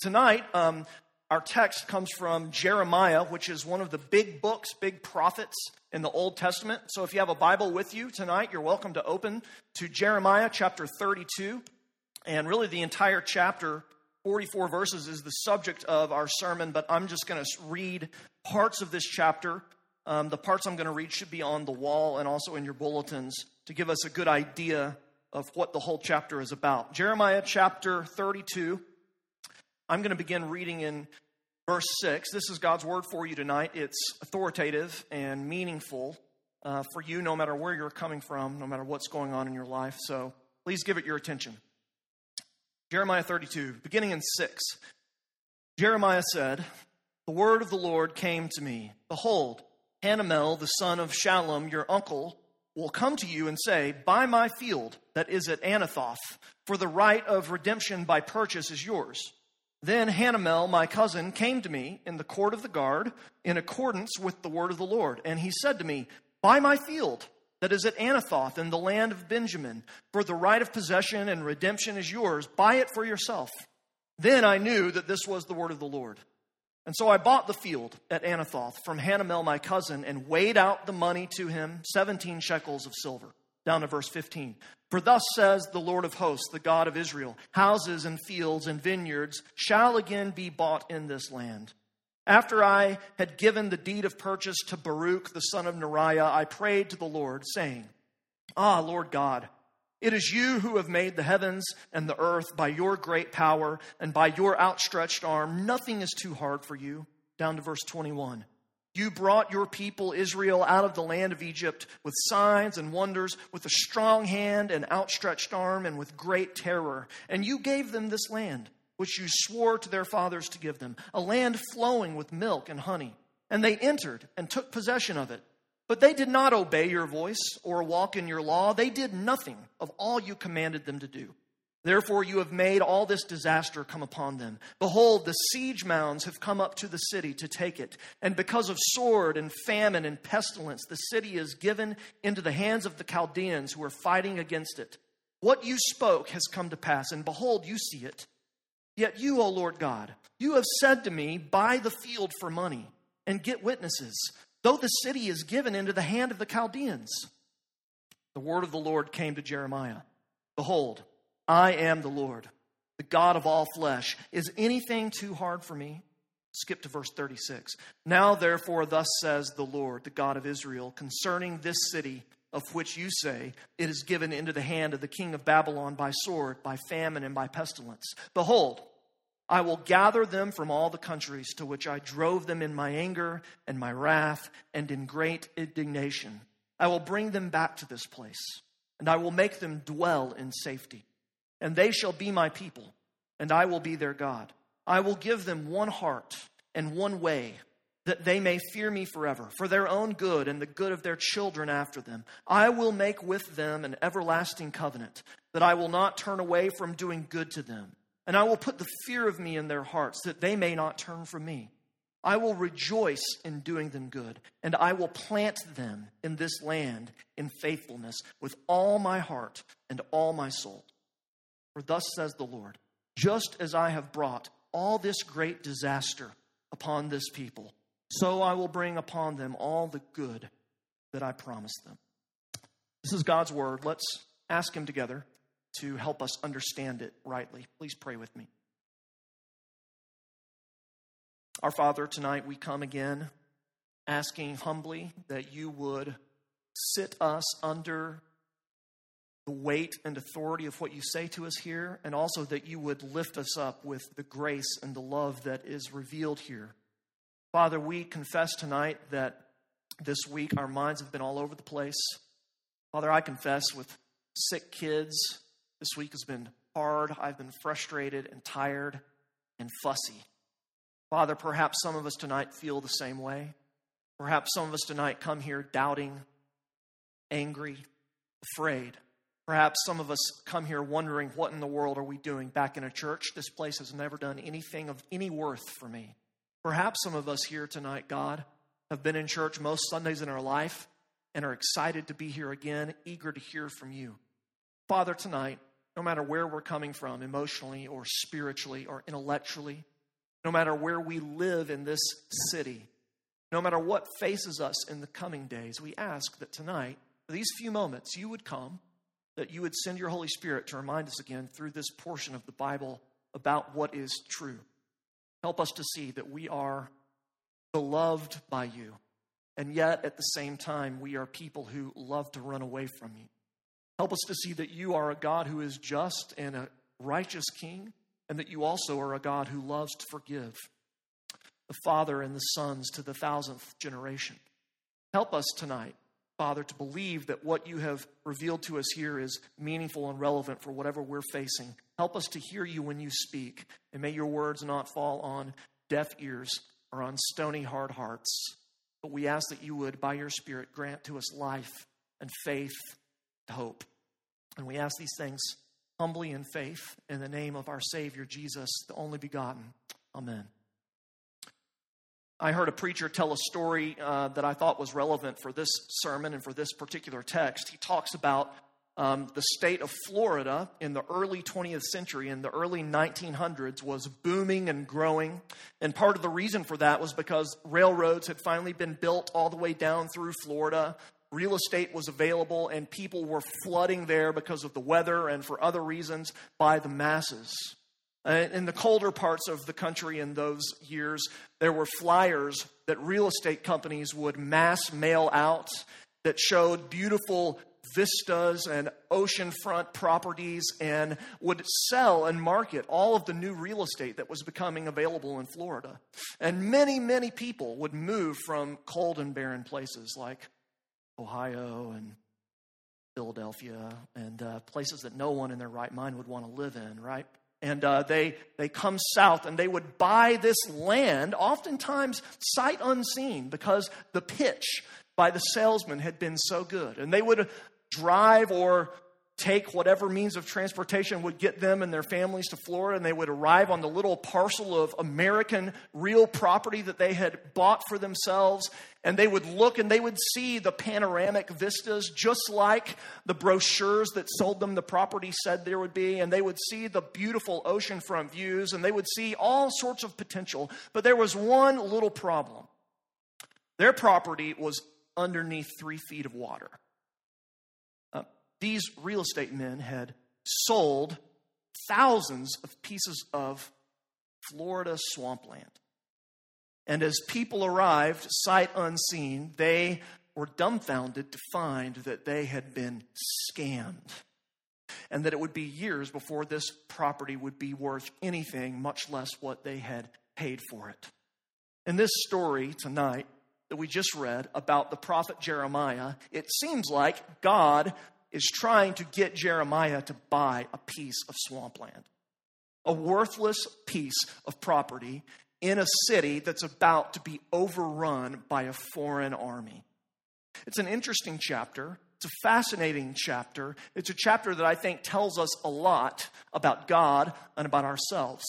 Tonight, um, our text comes from Jeremiah, which is one of the big books, big prophets in the Old Testament. So if you have a Bible with you tonight, you're welcome to open to Jeremiah chapter 32. And really, the entire chapter, 44 verses, is the subject of our sermon, but I'm just going to read parts of this chapter. Um, the parts I'm going to read should be on the wall and also in your bulletins to give us a good idea of what the whole chapter is about. Jeremiah chapter 32 I'm going to begin reading in verse 6. This is God's word for you tonight. It's authoritative and meaningful uh, for you, no matter where you're coming from, no matter what's going on in your life. So please give it your attention. Jeremiah 32, beginning in 6. Jeremiah said, The word of the Lord came to me. Behold, Hanamel, the son of Shallum, your uncle, will come to you and say, Buy my field that is at Anathoth, for the right of redemption by purchase is yours. Then Hanamel, my cousin, came to me in the court of the guard in accordance with the word of the Lord. And he said to me, Buy my field that is at Anathoth in the land of Benjamin, for the right of possession and redemption is yours. Buy it for yourself. Then I knew that this was the word of the Lord. And so I bought the field at Anathoth from Hanamel, my cousin, and weighed out the money to him, 17 shekels of silver. Down to verse 15. For thus says the Lord of hosts, the God of Israel houses and fields and vineyards shall again be bought in this land. After I had given the deed of purchase to Baruch the son of Neriah, I prayed to the Lord, saying, Ah, Lord God, it is you who have made the heavens and the earth by your great power and by your outstretched arm. Nothing is too hard for you. Down to verse 21. You brought your people Israel out of the land of Egypt with signs and wonders, with a strong hand and outstretched arm, and with great terror. And you gave them this land, which you swore to their fathers to give them, a land flowing with milk and honey. And they entered and took possession of it. But they did not obey your voice or walk in your law. They did nothing of all you commanded them to do. Therefore, you have made all this disaster come upon them. Behold, the siege mounds have come up to the city to take it. And because of sword and famine and pestilence, the city is given into the hands of the Chaldeans who are fighting against it. What you spoke has come to pass, and behold, you see it. Yet you, O Lord God, you have said to me, Buy the field for money and get witnesses, though the city is given into the hand of the Chaldeans. The word of the Lord came to Jeremiah Behold, I am the Lord, the God of all flesh. Is anything too hard for me? Skip to verse 36. Now, therefore, thus says the Lord, the God of Israel, concerning this city of which you say, It is given into the hand of the king of Babylon by sword, by famine, and by pestilence. Behold, I will gather them from all the countries to which I drove them in my anger and my wrath and in great indignation. I will bring them back to this place, and I will make them dwell in safety and they shall be my people, and I will be their God. I will give them one heart and one way, that they may fear me forever, for their own good and the good of their children after them. I will make with them an everlasting covenant, that I will not turn away from doing good to them. And I will put the fear of me in their hearts, that they may not turn from me. I will rejoice in doing them good, and I will plant them in this land in faithfulness with all my heart and all my soul. For thus says the Lord, just as I have brought all this great disaster upon this people, so I will bring upon them all the good that I promised them. This is God's word. Let's ask Him together to help us understand it rightly. Please pray with me. Our Father, tonight we come again asking humbly that you would sit us under the weight and authority of what you say to us here, and also that you would lift us up with the grace and the love that is revealed here. Father, we confess tonight that this week our minds have been all over the place. Father, I confess with sick kids, this week has been hard. I've been frustrated and tired and fussy. Father, perhaps some of us tonight feel the same way. Perhaps some of us tonight come here doubting, angry, afraid. Perhaps some of us come here wondering, what in the world are we doing back in a church? This place has never done anything of any worth for me. Perhaps some of us here tonight, God, have been in church most Sundays in our life and are excited to be here again, eager to hear from you. Father, tonight, no matter where we're coming from, emotionally or spiritually or intellectually, no matter where we live in this city, no matter what faces us in the coming days, we ask that tonight, these few moments, you would come, that you would send your Holy Spirit to remind us again through this portion of the Bible about what is true. Help us to see that we are beloved by you, and yet at the same time, we are people who love to run away from you. Help us to see that you are a God who is just and a righteous King, and that you also are a God who loves to forgive the Father and the sons to the thousandth generation. Help us tonight, Father, to believe that what you have revealed to us here is meaningful and relevant for whatever we're facing. Help us to hear you when you speak, and may your words not fall on deaf ears or on stony, hard hearts. But we ask that you would, by your Spirit, grant to us life and faith and hope. And we ask these things humbly in faith in the name of our Savior, Jesus, the only begotten. Amen. I heard a preacher tell a story uh, that I thought was relevant for this sermon and for this particular text. He talks about um, the state of Florida in the early 20th century, in the early 1900s, was booming and growing. And part of the reason for that was because railroads had finally been built all the way down through Florida. Real estate was available, and people were flooding there because of the weather and for other reasons by the masses. Uh, in the colder parts of the country in those years, there were flyers that real estate companies would mass mail out that showed beautiful vistas and oceanfront properties and would sell and market all of the new real estate that was becoming available in Florida. And many, many people would move from cold and barren places like Ohio and Philadelphia and uh, places that no one in their right mind would want to live in, right? And uh, they, they come south and they would buy this land, oftentimes sight unseen, because the pitch by the salesman had been so good. And they would drive or take whatever means of transportation would get them and their families to Florida, and they would arrive on the little parcel of American real property that they had bought for themselves. And they would look and they would see the panoramic vistas, just like the brochures that sold them the property said there would be. And they would see the beautiful oceanfront views, and they would see all sorts of potential. But there was one little problem their property was underneath three feet of water these real estate men had sold thousands of pieces of Florida swampland. And as people arrived, sight unseen, they were dumbfounded to find that they had been scammed and that it would be years before this property would be worth anything, much less what they had paid for it. In this story tonight that we just read about the prophet Jeremiah, it seems like God is trying to get Jeremiah to buy a piece of swampland, a worthless piece of property in a city that's about to be overrun by a foreign army. It's an interesting chapter. It's a fascinating chapter. It's a chapter that I think tells us a lot about God and about ourselves.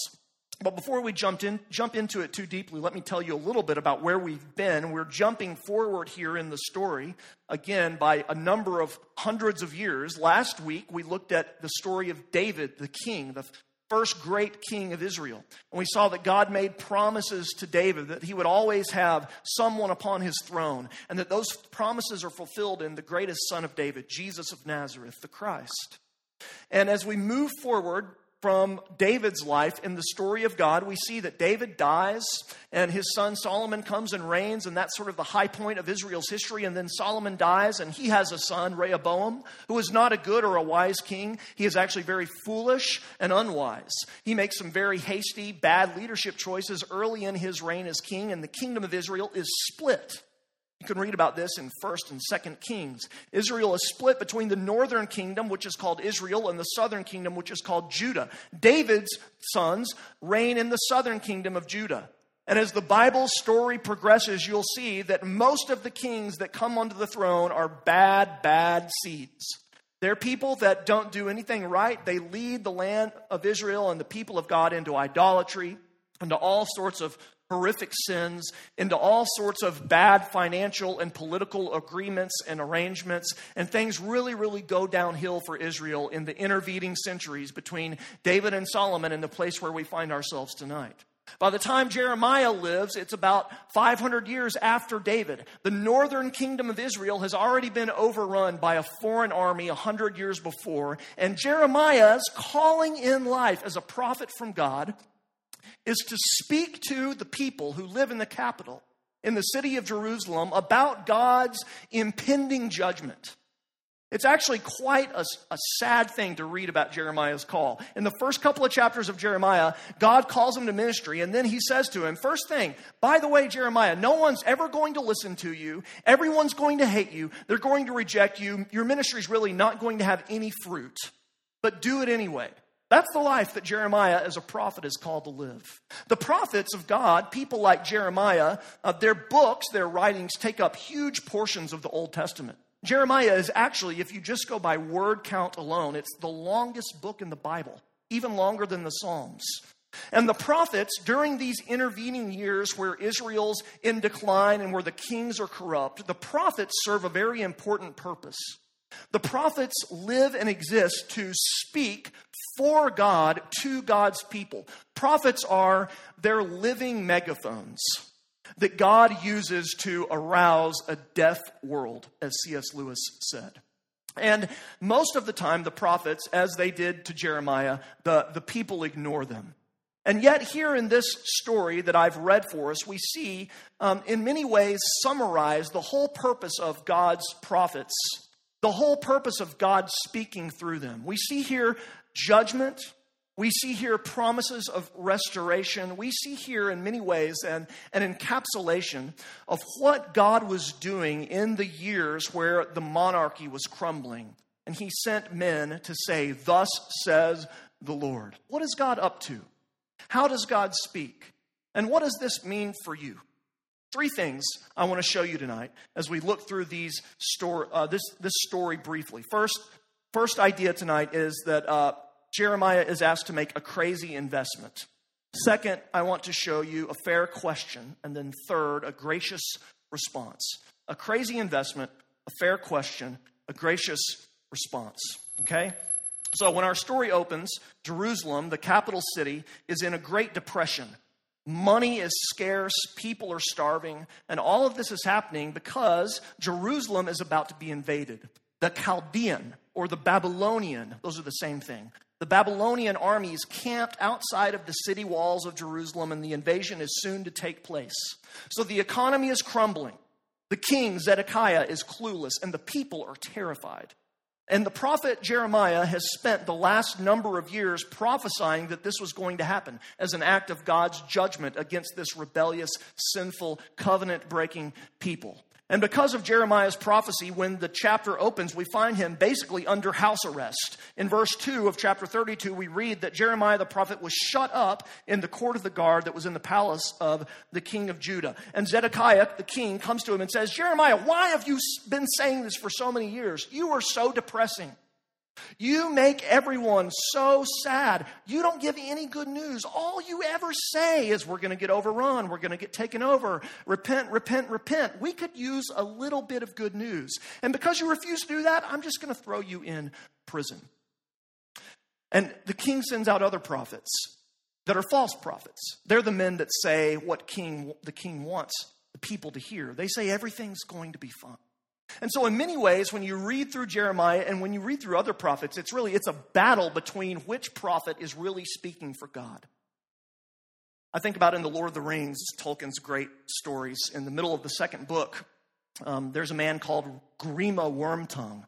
But before we jump, in, jump into it too deeply, let me tell you a little bit about where we've been. We're jumping forward here in the story, again, by a number of hundreds of years. Last week, we looked at the story of David, the king, the first great king of Israel. And we saw that God made promises to David that he would always have someone upon his throne, and that those promises are fulfilled in the greatest son of David, Jesus of Nazareth, the Christ. And as we move forward, from David's life in the story of God, we see that David dies and his son Solomon comes and reigns, and that's sort of the high point of Israel's history. And then Solomon dies, and he has a son, Rehoboam, who is not a good or a wise king. He is actually very foolish and unwise. He makes some very hasty, bad leadership choices early in his reign as king, and the kingdom of Israel is split. You can read about this in 1st and 2nd Kings. Israel is split between the northern kingdom, which is called Israel, and the southern kingdom, which is called Judah. David's sons reign in the southern kingdom of Judah. And as the Bible story progresses, you'll see that most of the kings that come onto the throne are bad, bad seeds. They're people that don't do anything right. They lead the land of Israel and the people of God into idolatry, into all sorts of horrific sins, into all sorts of bad financial and political agreements and arrangements. And things really, really go downhill for Israel in the intervening centuries between David and Solomon and the place where we find ourselves tonight. By the time Jeremiah lives, it's about 500 years after David. The northern kingdom of Israel has already been overrun by a foreign army 100 years before, and Jeremiah's calling in life as a prophet from God is to speak to the people who live in the capital, in the city of Jerusalem, about God's impending judgment. It's actually quite a, a, sad thing to read about Jeremiah's call. In the first couple of chapters of Jeremiah, God calls him to ministry, and then he says to him, First thing, by the way, Jeremiah, no one's ever going to listen to you. Everyone's going to hate you. They're going to reject you. Your ministry is really not going to have any fruit, but do it anyway. That's the life that Jeremiah as a prophet is called to live. The prophets of God, people like Jeremiah, uh, their books, their writings take up huge portions of the Old Testament. Jeremiah is actually, if you just go by word count alone, it's the longest book in the Bible, even longer than the Psalms. And the prophets, during these intervening years where Israel's in decline and where the kings are corrupt, the prophets serve a very important purpose. The prophets live and exist to speak for God to God's people. Prophets are their living megaphones that God uses to arouse a deaf world, as C.S. Lewis said. And most of the time, the prophets, as they did to Jeremiah, the, the people ignore them. And yet, here in this story that I've read for us, we see, um, in many ways, summarize the whole purpose of God's prophets, the whole purpose of God speaking through them. We see here judgment, we see here promises of restoration. We see here, in many ways, an, an encapsulation of what God was doing in the years where the monarchy was crumbling. And he sent men to say, Thus says the Lord. What is God up to? How does God speak? And what does this mean for you? Three things I want to show you tonight as we look through these story, uh, this, this story briefly. First, first idea tonight is that uh, Jeremiah is asked to make a crazy investment. Second, I want to show you a fair question. And then third, a gracious response. A crazy investment, a fair question, a gracious response. Okay? So when our story opens, Jerusalem, the capital city, is in a great depression. Money is scarce, people are starving, and all of this is happening because Jerusalem is about to be invaded. The Chaldean or the Babylonian, those are the same thing. The Babylonian armies camped outside of the city walls of Jerusalem, and the invasion is soon to take place. So the economy is crumbling. The king, Zedekiah, is clueless, and the people are terrified. And the prophet Jeremiah has spent the last number of years prophesying that this was going to happen as an act of God's judgment against this rebellious, sinful, covenant breaking people. And because of Jeremiah's prophecy, when the chapter opens, we find him basically under house arrest. In verse 2 of chapter 32, we read that Jeremiah the prophet was shut up in the court of the guard that was in the palace of the king of Judah. And Zedekiah, the king, comes to him and says, Jeremiah, why have you been saying this for so many years? You are so depressing. You make everyone so sad. You don't give any good news. All you ever say is, We're going to get overrun. We're going to get taken over. Repent, repent, repent. We could use a little bit of good news. And because you refuse to do that, I'm just going to throw you in prison. And the king sends out other prophets that are false prophets. They're the men that say what king, the king wants the people to hear. They say everything's going to be fine. And so in many ways when you read through Jeremiah and when you read through other prophets it's really it's a battle between which prophet is really speaking for God. I think about in the Lord of the Rings, Tolkien's great stories. In the middle of the second book, um, there's a man called Grima Wormtongue,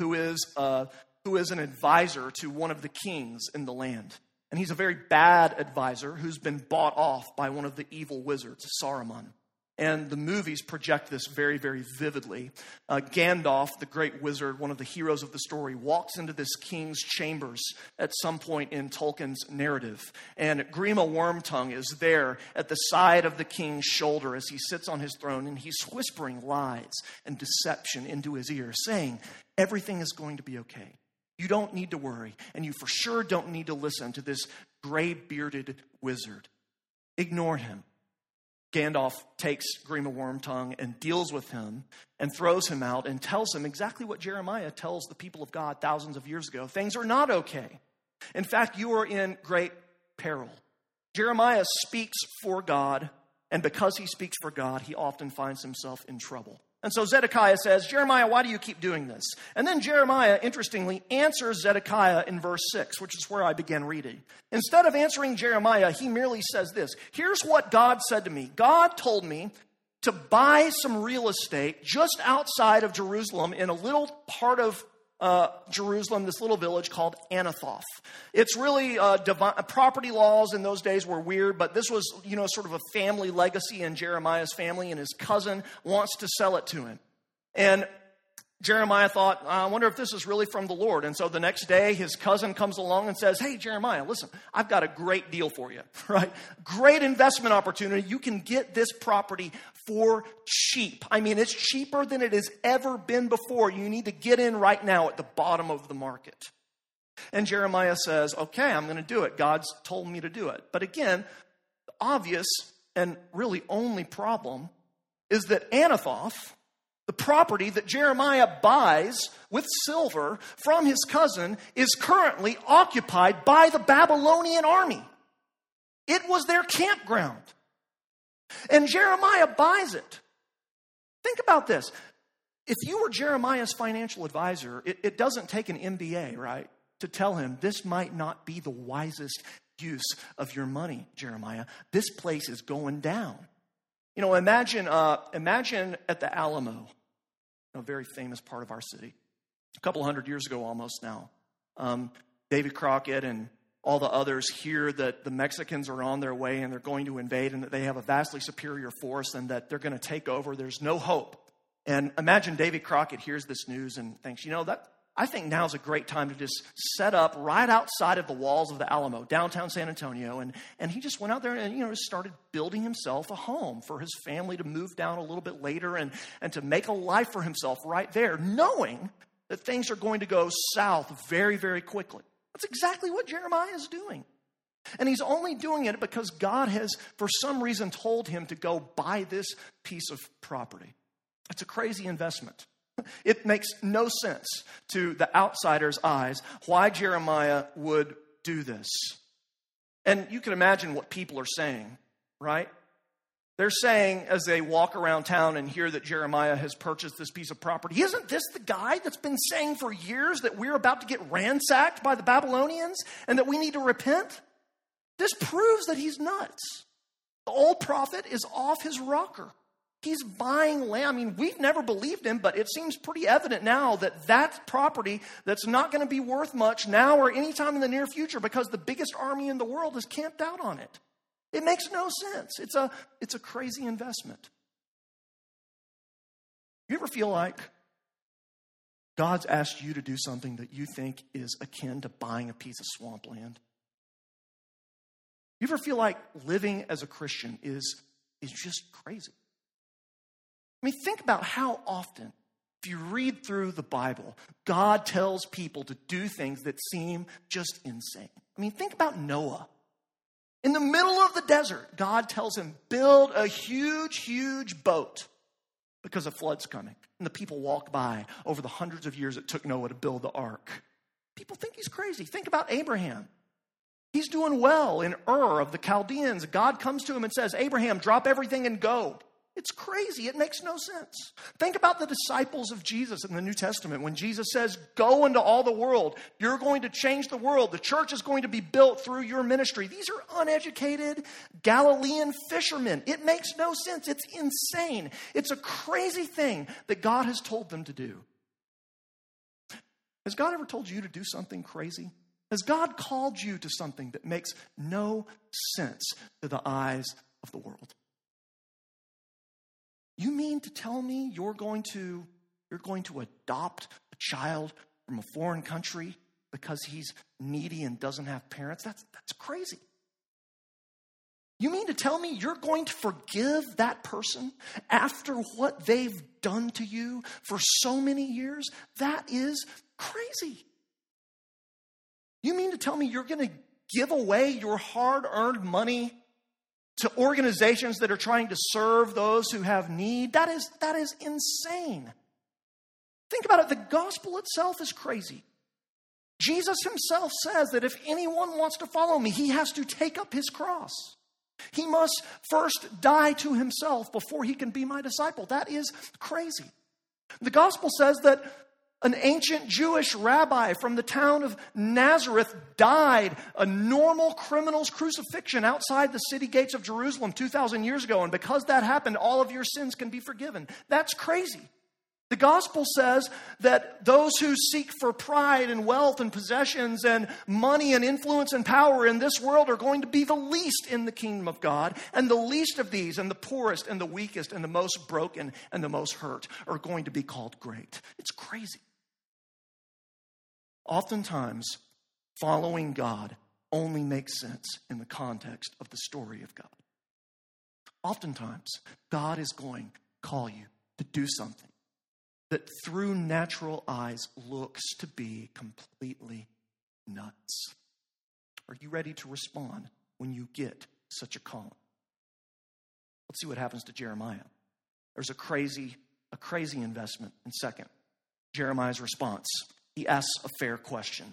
who is uh, who is an advisor to one of the kings in the land, and he's a very bad advisor who's been bought off by one of the evil wizards, Saruman. And the movies project this very, very vividly. Uh, Gandalf, the great wizard, one of the heroes of the story, walks into this king's chambers at some point in Tolkien's narrative. And Grima Wormtongue is there at the side of the king's shoulder as he sits on his throne, and he's whispering lies and deception into his ear, saying, Everything is going to be okay. You don't need to worry, and you for sure don't need to listen to this gray bearded wizard. Ignore him. Gandalf takes Grima Wormtongue and deals with him and throws him out and tells him exactly what Jeremiah tells the people of God thousands of years ago. Things are not okay. In fact, you are in great peril. Jeremiah speaks for God, and because he speaks for God, he often finds himself in trouble. And so Zedekiah says, Jeremiah, why do you keep doing this? And then Jeremiah, interestingly, answers Zedekiah in verse 6, which is where I began reading. Instead of answering Jeremiah, he merely says this Here's what God said to me God told me to buy some real estate just outside of Jerusalem in a little part of uh, Jerusalem, this little village called Anathoth. It's really uh, divine, property laws in those days were weird, but this was, you know, sort of a family legacy in Jeremiah's family, and his cousin wants to sell it to him. And Jeremiah thought, I wonder if this is really from the Lord. And so the next day, his cousin comes along and says, Hey, Jeremiah, listen, I've got a great deal for you, right? Great investment opportunity. You can get this property for cheap. I mean, it's cheaper than it has ever been before. You need to get in right now at the bottom of the market. And Jeremiah says, Okay, I'm going to do it. God's told me to do it. But again, the obvious and really only problem is that Anathoth, the property that Jeremiah buys with silver from his cousin is currently occupied by the Babylonian army. It was their campground. And Jeremiah buys it. Think about this. If you were Jeremiah's financial advisor, it, it doesn't take an MBA, right, to tell him this might not be the wisest use of your money, Jeremiah. This place is going down. You know, imagine, uh, imagine at the Alamo a very famous part of our city. A couple hundred years ago, almost now, um, David Crockett and all the others hear that the Mexicans are on their way and they're going to invade and that they have a vastly superior force and that they're going to take over. There's no hope. And imagine David Crockett hears this news and thinks, you know, that I think now is a great time to just set up right outside of the walls of the Alamo, downtown San Antonio. And, and he just went out there and, you know, started building himself a home for his family to move down a little bit later and, and to make a life for himself right there, knowing that things are going to go south very, very quickly. That's exactly what Jeremiah is doing. And he's only doing it because God has, for some reason, told him to go buy this piece of property. It's a crazy investment. It makes no sense to the outsider's eyes why Jeremiah would do this. And you can imagine what people are saying, right? They're saying as they walk around town and hear that Jeremiah has purchased this piece of property, isn't this the guy that's been saying for years that we're about to get ransacked by the Babylonians and that we need to repent? This proves that he's nuts. The old prophet is off his rocker. He's buying land. I mean, we've never believed him, but it seems pretty evident now that that property that's not going to be worth much now or anytime in the near future because the biggest army in the world is camped out on it. It makes no sense. It's a, it's a crazy investment. You ever feel like God's asked you to do something that you think is akin to buying a piece of swampland? You ever feel like living as a Christian is, is just crazy? I mean, think about how often, if you read through the Bible, God tells people to do things that seem just insane. I mean, think about Noah. In the middle of the desert, God tells him, build a huge, huge boat because a flood's coming. And the people walk by over the hundreds of years it took Noah to build the ark. People think he's crazy. Think about Abraham. He's doing well in Ur of the Chaldeans. God comes to him and says, Abraham, drop everything and go. It's crazy. It makes no sense. Think about the disciples of Jesus in the New Testament when Jesus says, Go into all the world. You're going to change the world. The church is going to be built through your ministry. These are uneducated Galilean fishermen. It makes no sense. It's insane. It's a crazy thing that God has told them to do. Has God ever told you to do something crazy? Has God called you to something that makes no sense to the eyes of the world? You mean to tell me you're going to you're going to adopt a child from a foreign country because he's needy and doesn't have parents? That's that's crazy. You mean to tell me you're going to forgive that person after what they've done to you for so many years? That is crazy. You mean to tell me you're going to give away your hard earned money to organizations that are trying to serve those who have need. That is, that is insane. Think about it the gospel itself is crazy. Jesus himself says that if anyone wants to follow me, he has to take up his cross. He must first die to himself before he can be my disciple. That is crazy. The gospel says that an ancient Jewish rabbi from the town of Nazareth died a normal criminal's crucifixion outside the city gates of Jerusalem 2,000 years ago. And because that happened, all of your sins can be forgiven. That's crazy. The gospel says that those who seek for pride and wealth and possessions and money and influence and power in this world are going to be the least in the kingdom of God. And the least of these, and the poorest and the weakest and the most broken and the most hurt, are going to be called great. It's crazy. Oftentimes, following God only makes sense in the context of the story of God. Oftentimes, God is going to call you to do something that through natural eyes looks to be completely nuts. Are you ready to respond when you get such a call? Let's see what happens to Jeremiah. There's a crazy, a crazy investment in second. Jeremiah's response. He asks a fair question.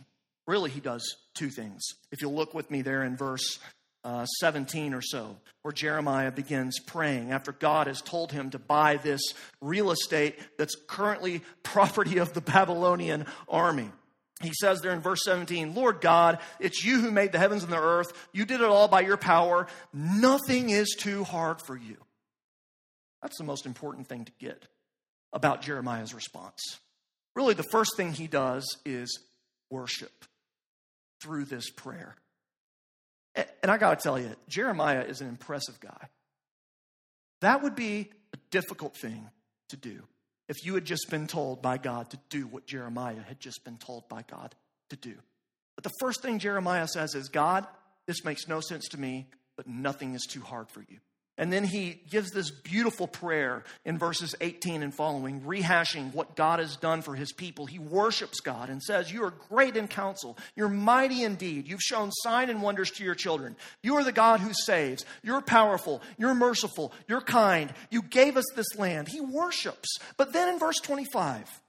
Really, he does two things. If you'll look with me there in verse uh, 17 or so, where Jeremiah begins praying after God has told him to buy this real estate that's currently property of the Babylonian army. He says there in verse 17, Lord God, it's you who made the heavens and the earth. You did it all by your power. Nothing is too hard for you. That's the most important thing to get about Jeremiah's response. Really, the first thing he does is worship through this prayer. And I got to tell you, Jeremiah is an impressive guy. That would be a difficult thing to do if you had just been told by God to do what Jeremiah had just been told by God to do. But the first thing Jeremiah says is God, this makes no sense to me, but nothing is too hard for you. And then he gives this beautiful prayer in verses 18 and following, rehashing what God has done for his people. He worships God and says, You are great in counsel. You're mighty indeed. You've shown sign and wonders to your children. You are the God who saves. You're powerful. You're merciful. You're kind. You gave us this land. He worships. But then in verse 25,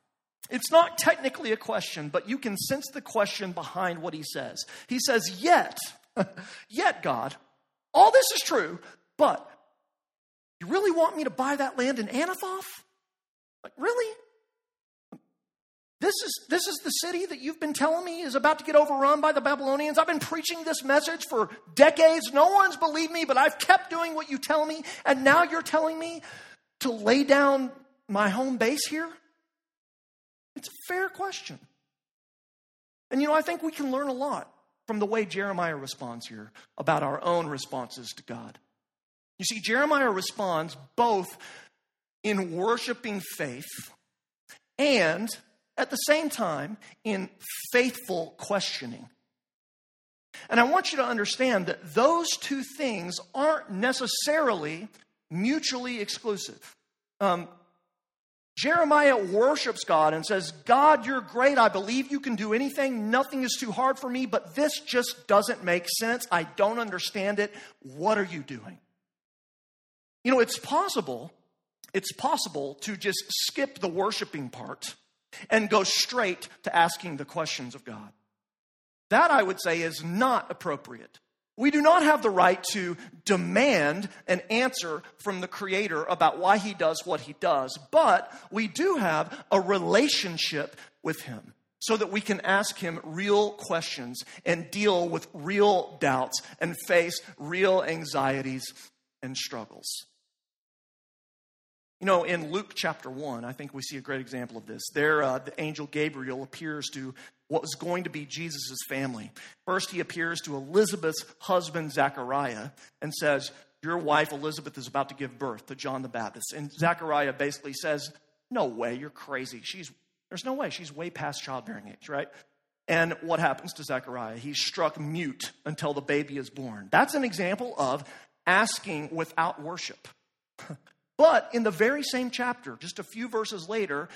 it's not technically a question, but you can sense the question behind what he says. He says, Yet, yet, God, all this is true, but you really want me to buy that land in Anathoth? Like, really? This is, this is the city that you've been telling me is about to get overrun by the Babylonians. I've been preaching this message for decades. No one's believed me, but I've kept doing what you tell me. And now you're telling me to lay down my home base here? It's a fair question. And you know, I think we can learn a lot from the way Jeremiah responds here about our own responses to God. You see, Jeremiah responds both in worshiping faith and at the same time in faithful questioning. And I want you to understand that those two things aren't necessarily mutually exclusive. Um, Jeremiah worships God and says, God, you're great. I believe you can do anything. Nothing is too hard for me, but this just doesn't make sense. I don't understand it. What are you doing? You know, it's possible, it's possible to just skip the worshiping part and go straight to asking the questions of God. That, I would say, is not appropriate. We do not have the right to demand an answer from the Creator about why He does what He does, but we do have a relationship with Him so that we can ask Him real questions and deal with real doubts and face real anxieties and struggles. You know, in Luke chapter 1, I think we see a great example of this. There, uh, the angel Gabriel appears to what was going to be Jesus' family. First, he appears to Elizabeth's husband, Zechariah, and says, Your wife, Elizabeth, is about to give birth to John the Baptist. And Zechariah basically says, No way, you're crazy. She's, there's no way. She's way past childbearing age, right? And what happens to Zechariah? He's struck mute until the baby is born. That's an example of asking without worship. But in the very same chapter, just a few verses later,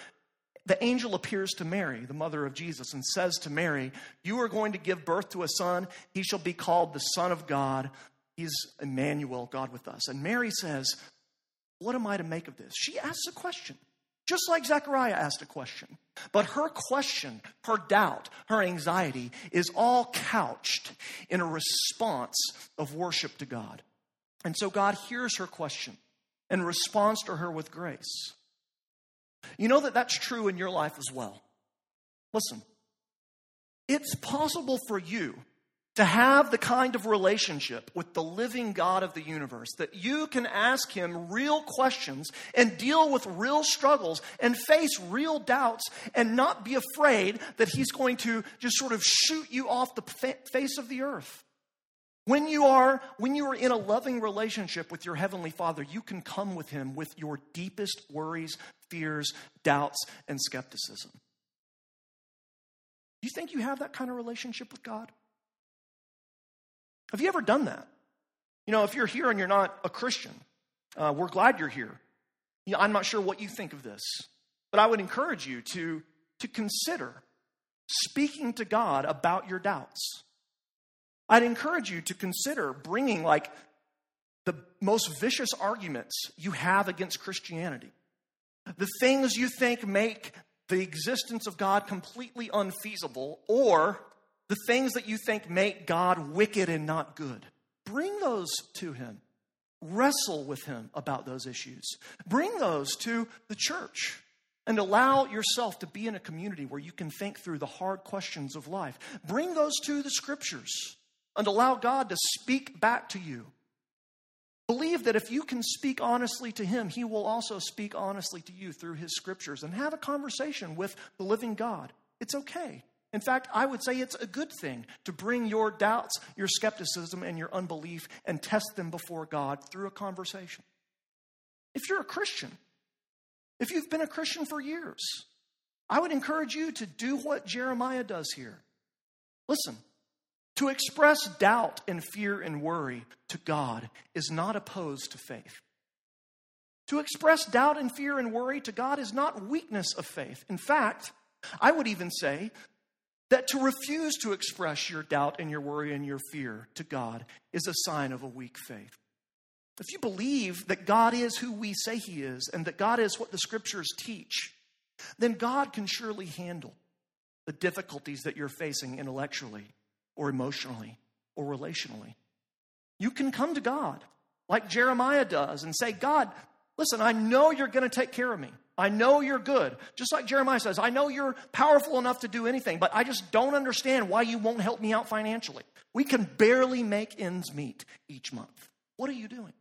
the angel appears to Mary, the mother of Jesus, and says to Mary, You are going to give birth to a son. He shall be called the Son of God. He's Emmanuel, God with us. And Mary says, What am I to make of this? She asks a question, just like Zechariah asked a question. But her question, her doubt, her anxiety is all couched in a response of worship to God. And so God hears her question and responds to her with grace. You know that that's true in your life as well. Listen, it's possible for you to have the kind of relationship with the living God of the universe that you can ask Him real questions and deal with real struggles and face real doubts and not be afraid that He's going to just sort of shoot you off the face of the earth. When you are when you are in a loving relationship with your heavenly Father, you can come with him with your deepest worries, fears, doubts and skepticism. Do you think you have that kind of relationship with God? Have you ever done that? You know, if you're here and you're not a Christian, uh, we're glad you're here. You know, I'm not sure what you think of this, but I would encourage you to, to consider speaking to God about your doubts. I'd encourage you to consider bringing like the most vicious arguments you have against Christianity. The things you think make the existence of God completely unfeasible, or the things that you think make God wicked and not good. Bring those to Him. Wrestle with Him about those issues. Bring those to the church and allow yourself to be in a community where you can think through the hard questions of life. Bring those to the scriptures and allow God to speak back to you. Believe that if you can speak honestly to Him, He will also speak honestly to you through His scriptures and have a conversation with the living God. It's okay. In fact, I would say it's a good thing to bring your doubts, your skepticism, and your unbelief and test them before God through a conversation. If you're a Christian, if you've been a Christian for years, I would encourage you to do what Jeremiah does here. Listen, to express doubt and fear and worry to God is not opposed to faith. To express doubt and fear and worry to God is not weakness of faith. In fact, I would even say that to refuse to express your doubt and your worry and your fear to God is a sign of a weak faith. If you believe that God is who we say He is and that God is what the scriptures teach, then God can surely handle the difficulties that you're facing intellectually or emotionally or relationally. You can come to God like Jeremiah does and say, God, listen, I know you're going to take care of me. I know you're good. Just like Jeremiah says, I know you're powerful enough to do anything, but I just don't understand why you won't help me out financially. We can barely make ends meet each month. What are you doing?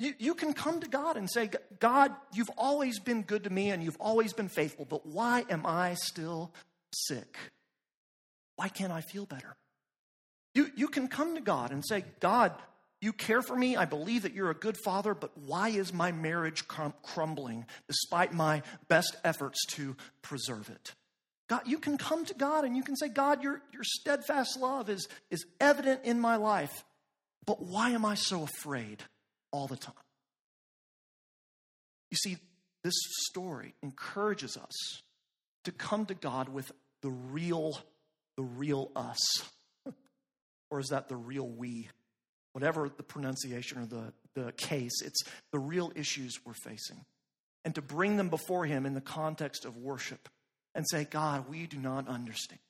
You, you can come to God and say, God, you've always been good to me and you've always been faithful, but why am I still sick? Why can't I feel better? You, you can come to God and say, God, you care for me. I believe that you're a good father, but why is my marriage crumbling despite my best efforts to preserve it? God, you can come to God and you can say, God, your, your steadfast love is, is evident in my life, but why am I so afraid all the time? You see, this story encourages us to come to God with the real, the real us. or is that the real we? whatever the pronunciation or the, the case, it's the real issues we're facing. And to bring them before Him in the context of worship and say, God, we do not understand.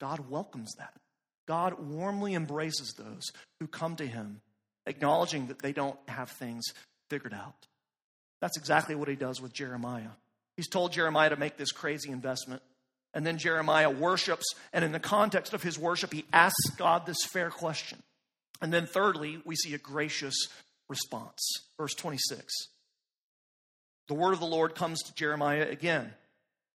God welcomes that. God warmly embraces those who come to Him, acknowledging that they don't have things figured out. That's exactly what He does with Jeremiah. He's told Jeremiah to make this crazy investment. And then Jeremiah worships, and in the context of his worship, he asks God this fair question and then, thirdly, we see a gracious response. Verse 26. The word of the Lord comes to Jeremiah again.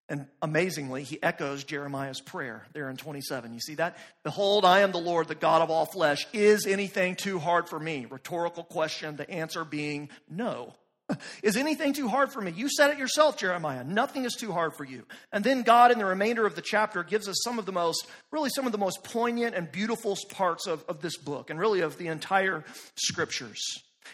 And amazingly, he echoes Jeremiah's prayer there in 27. You see that? Behold, I am the Lord, the God of all flesh. Is anything too hard for me? Rhetorical question, the answer being no. Is anything too hard for me? You said it yourself, Jeremiah. Nothing is too hard for you. And then God, in the remainder of the chapter, gives us some of the most, really, some of the most poignant and beautiful parts of, of this book and really of the entire scriptures.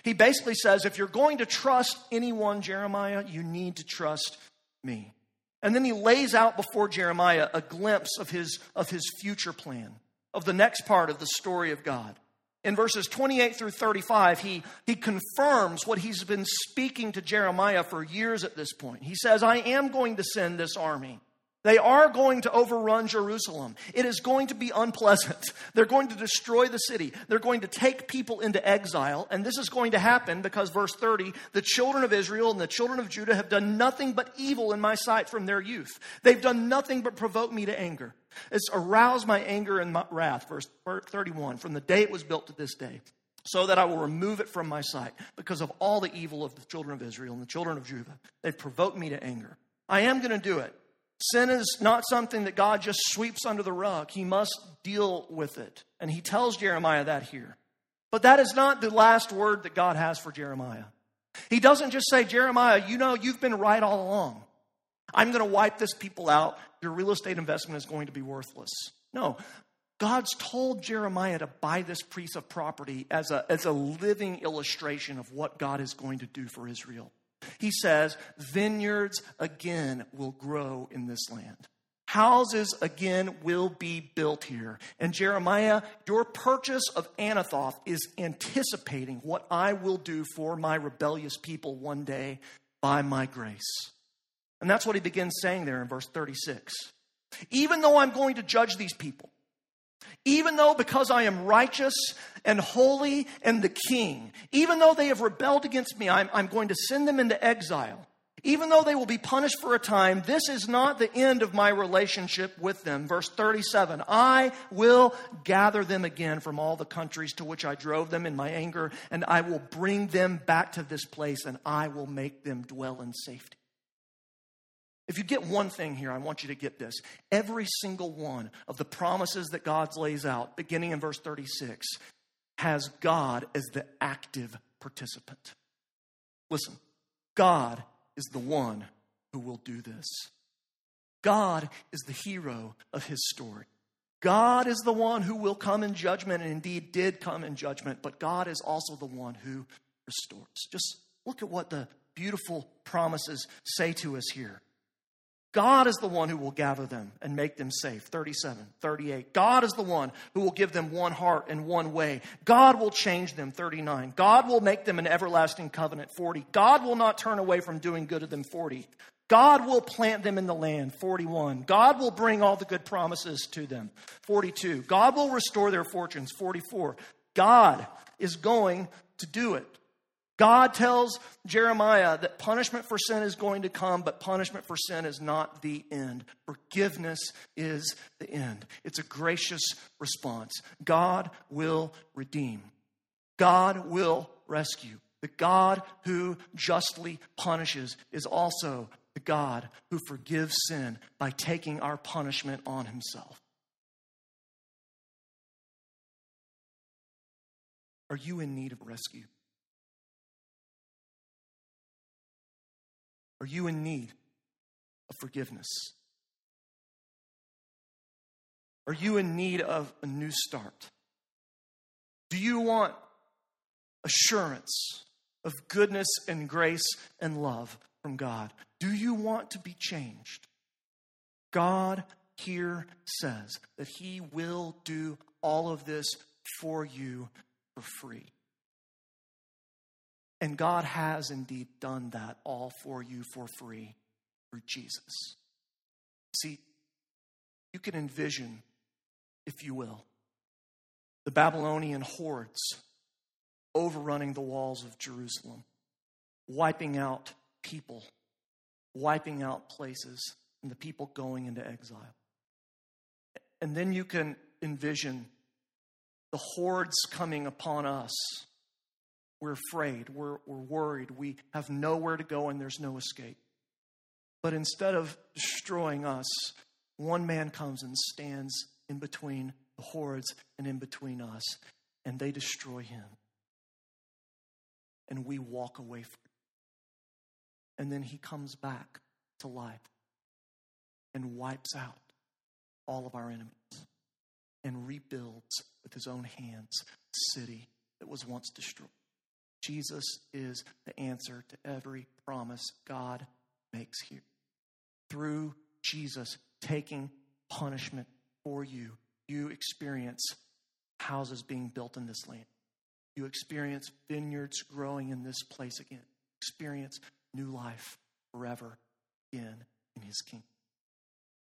He basically says, if you're going to trust anyone, Jeremiah, you need to trust me. And then he lays out before Jeremiah a glimpse of his, of his future plan, of the next part of the story of God. In verses 28 through 35, he, he confirms what he's been speaking to Jeremiah for years at this point. He says, I am going to send this army. They are going to overrun Jerusalem. It is going to be unpleasant. They're going to destroy the city. They're going to take people into exile. And this is going to happen because, verse 30, the children of Israel and the children of Judah have done nothing but evil in my sight from their youth. They've done nothing but provoke me to anger. It's aroused my anger and my wrath, verse 31, from the day it was built to this day, so that I will remove it from my sight because of all the evil of the children of Israel and the children of Judah. They've provoked me to anger. I am going to do it. Sin is not something that God just sweeps under the rug. He must deal with it. And he tells Jeremiah that here. But that is not the last word that God has for Jeremiah. He doesn't just say, Jeremiah, you know, you've been right all along. I'm going to wipe this people out. Your real estate investment is going to be worthless. No. God's told Jeremiah to buy this piece of property as a, as a living illustration of what God is going to do for Israel. He says, vineyards again will grow in this land. Houses again will be built here. And Jeremiah, your purchase of Anathoth is anticipating what I will do for my rebellious people one day by my grace. And that's what he begins saying there in verse 36. Even though I'm going to judge these people, even though because I am righteous and holy and the king, even though they have rebelled against me, I'm, I'm going to send them into exile. Even though they will be punished for a time, this is not the end of my relationship with them. Verse 37 I will gather them again from all the countries to which I drove them in my anger, and I will bring them back to this place, and I will make them dwell in safety. If you get one thing here, I want you to get this. Every single one of the promises that God lays out, beginning in verse 36, has God as the active participant. Listen, God is the one who will do this. God is the hero of his story. God is the one who will come in judgment and indeed did come in judgment, but God is also the one who restores. Just look at what the beautiful promises say to us here. God is the one who will gather them and make them safe. 37, 38. God is the one who will give them one heart and one way. God will change them. 39. God will make them an everlasting covenant. 40. God will not turn away from doing good to them. 40. God will plant them in the land. 41. God will bring all the good promises to them. 42. God will restore their fortunes. 44. God is going to do it. God tells Jeremiah that punishment for sin is going to come, but punishment for sin is not the end. Forgiveness is the end. It's a gracious response. God will redeem, God will rescue. The God who justly punishes is also the God who forgives sin by taking our punishment on himself. Are you in need of rescue? Are you in need of forgiveness? Are you in need of a new start? Do you want assurance of goodness and grace and love from God? Do you want to be changed? God here says that He will do all of this for you for free. And God has indeed done that all for you for free through Jesus. See, you can envision, if you will, the Babylonian hordes overrunning the walls of Jerusalem, wiping out people, wiping out places, and the people going into exile. And then you can envision the hordes coming upon us we're afraid. We're, we're worried. We have nowhere to go and there's no escape. But instead of destroying us, one man comes and stands in between the hordes and in between us, and they destroy him. And we walk away from him. And then he comes back to life and wipes out all of our enemies and rebuilds with his own hands the city that was once destroyed. Jesus is the answer to every promise God makes here. Through Jesus taking punishment for you, you experience houses being built in this land. you experience vineyards growing in this place again. Experience new life forever again in his kingdom.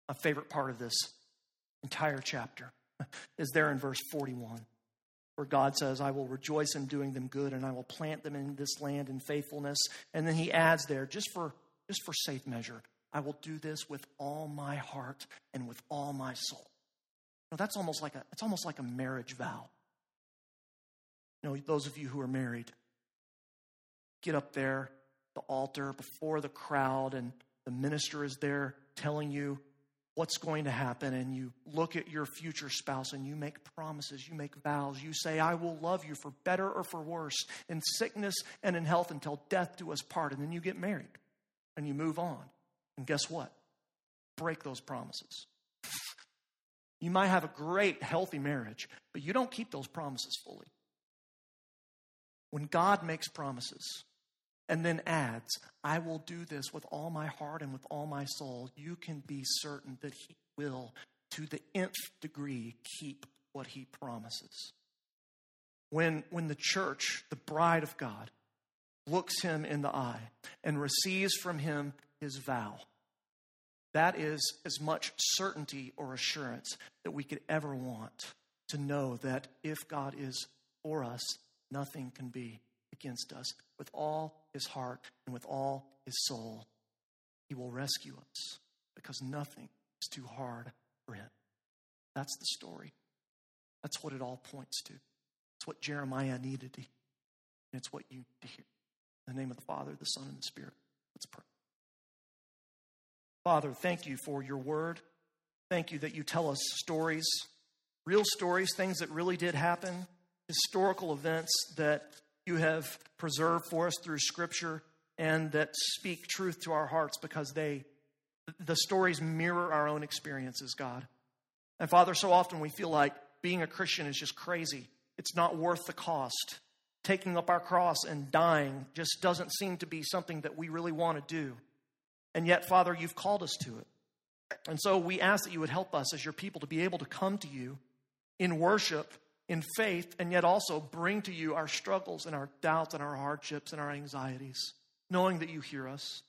My favorite part of this entire chapter is there in verse 41, where God says, I will rejoice in doing them good and I will plant them in this land in faithfulness. And then he adds there, just for, just for safe measure, I will do this with all my heart and with all my soul. Know, that's almost like a, it's almost like a marriage vow. You know, those of you who are married, get up there, the altar, before the crowd, and the minister is there telling you what's going to happen, and you look at your future spouse and you make promises, you make vows. You say, I will love you for better or for worse, in sickness and in health until death do us part. And then you get married and you move on. And guess what? Break those promises. You might have a great, healthy marriage, but you don't keep those promises fully. When God makes promises and then adds, I will do this with all my heart and with all my soul, you can be certain that He will, to the nth degree, keep what He promises. When, when the church, the bride of God, looks Him in the eye and receives from Him His vow, that is as much certainty or assurance that we could ever want to know that if God is for us, nothing can be against us. With all his heart and with all his soul, he will rescue us because nothing is too hard for him. That's the story. That's what it all points to. It's what Jeremiah needed to hear. And it's what you need to hear. In the name of the Father, the Son, and the Spirit. Let's pray. Father, thank you for your word. Thank you that you tell us stories, real stories, things that really did happen, historical events that you have preserved for us through Scripture and that speak truth to our hearts because they, the stories mirror our own experiences, God. And Father, so often we feel like being a Christian is just crazy. It's not worth the cost. Taking up our cross and dying just doesn't seem to be something that we really want to do. And yet, Father, you've called us to it. And so we ask that you would help us as your people to be able to come to you in worship in faith and yet also bring to you our struggles and our doubts and our hardships and our anxieties, knowing that you hear us.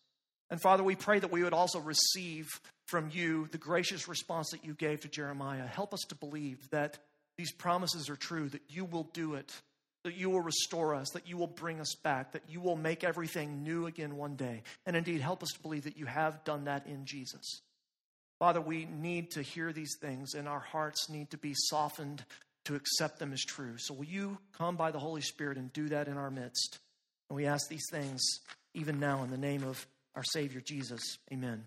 And Father, we pray that we would also receive from you the gracious response that you gave to Jeremiah. Help us to believe that these promises are true, that you will do it, that you will restore us, that you will bring us back, that you will make everything new again one day. And indeed, help us to believe that you have done that in Jesus. Father, we need to hear these things, and our hearts need to be softened to accept them as true. So will you come by the Holy Spirit and do that in our midst? And we ask these things even now in the name of our Savior Jesus. Amen.